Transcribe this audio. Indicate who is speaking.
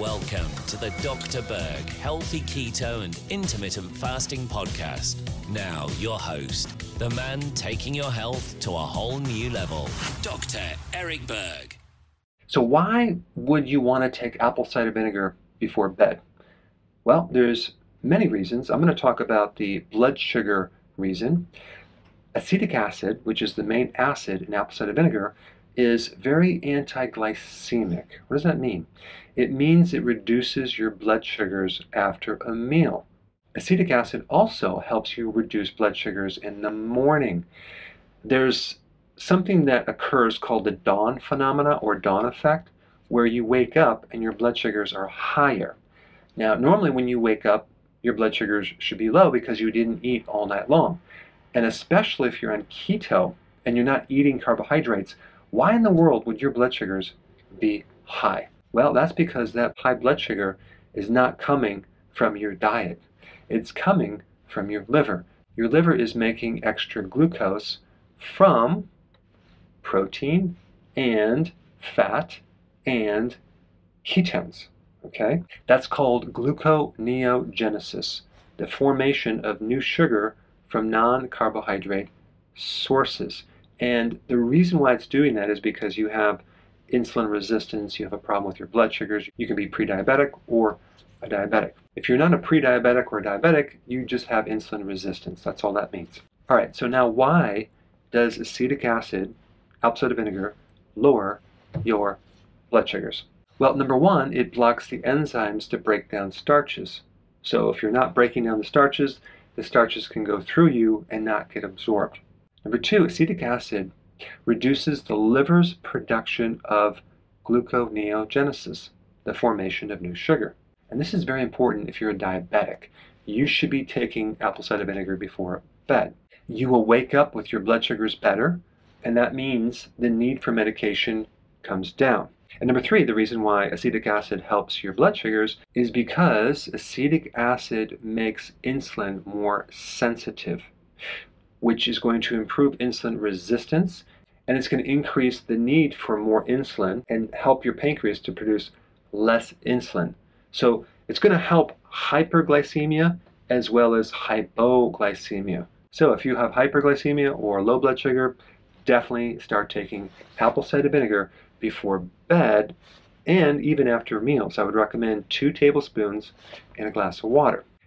Speaker 1: Welcome to the Dr. Berg Healthy Keto and Intermittent Fasting Podcast. Now, your host, the man taking your health to a whole new level, Dr. Eric Berg.
Speaker 2: So, why would you want to take apple cider vinegar before bed? Well, there's many reasons. I'm going to talk about the blood sugar reason. Acetic acid, which is the main acid in apple cider vinegar, is very anti-glycemic. What does that mean? It means it reduces your blood sugars after a meal. Acetic acid also helps you reduce blood sugars in the morning. There's something that occurs called the dawn phenomena or dawn effect, where you wake up and your blood sugars are higher. Now, normally when you wake up, your blood sugars should be low because you didn't eat all night long. And especially if you're on keto and you're not eating carbohydrates, why in the world would your blood sugars be high? Well, that's because that high blood sugar is not coming from your diet. It's coming from your liver. Your liver is making extra glucose from protein and fat and ketones. Okay? That's called gluconeogenesis, the formation of new sugar from non carbohydrate sources. And the reason why it's doing that is because you have insulin resistance, you have a problem with your blood sugars, you can be pre diabetic or a diabetic. If you're not a pre diabetic or a diabetic, you just have insulin resistance. That's all that means. All right, so now why does acetic acid, apple cider vinegar, lower your blood sugars? Well, number one, it blocks the enzymes to break down starches. So if you're not breaking down the starches, the starches can go through you and not get absorbed. Number two, acetic acid reduces the liver's production of gluconeogenesis, the formation of new sugar. And this is very important if you're a diabetic. You should be taking apple cider vinegar before bed. You will wake up with your blood sugars better, and that means the need for medication comes down. And number three, the reason why acetic acid helps your blood sugars is because acetic acid makes insulin more sensitive which is going to improve insulin resistance and it's going to increase the need for more insulin and help your pancreas to produce less insulin. So it's going to help hyperglycemia as well as hypoglycemia. So if you have hyperglycemia or low blood sugar, definitely start taking apple cider vinegar before bed and even after meals. I would recommend two tablespoons in a glass of water.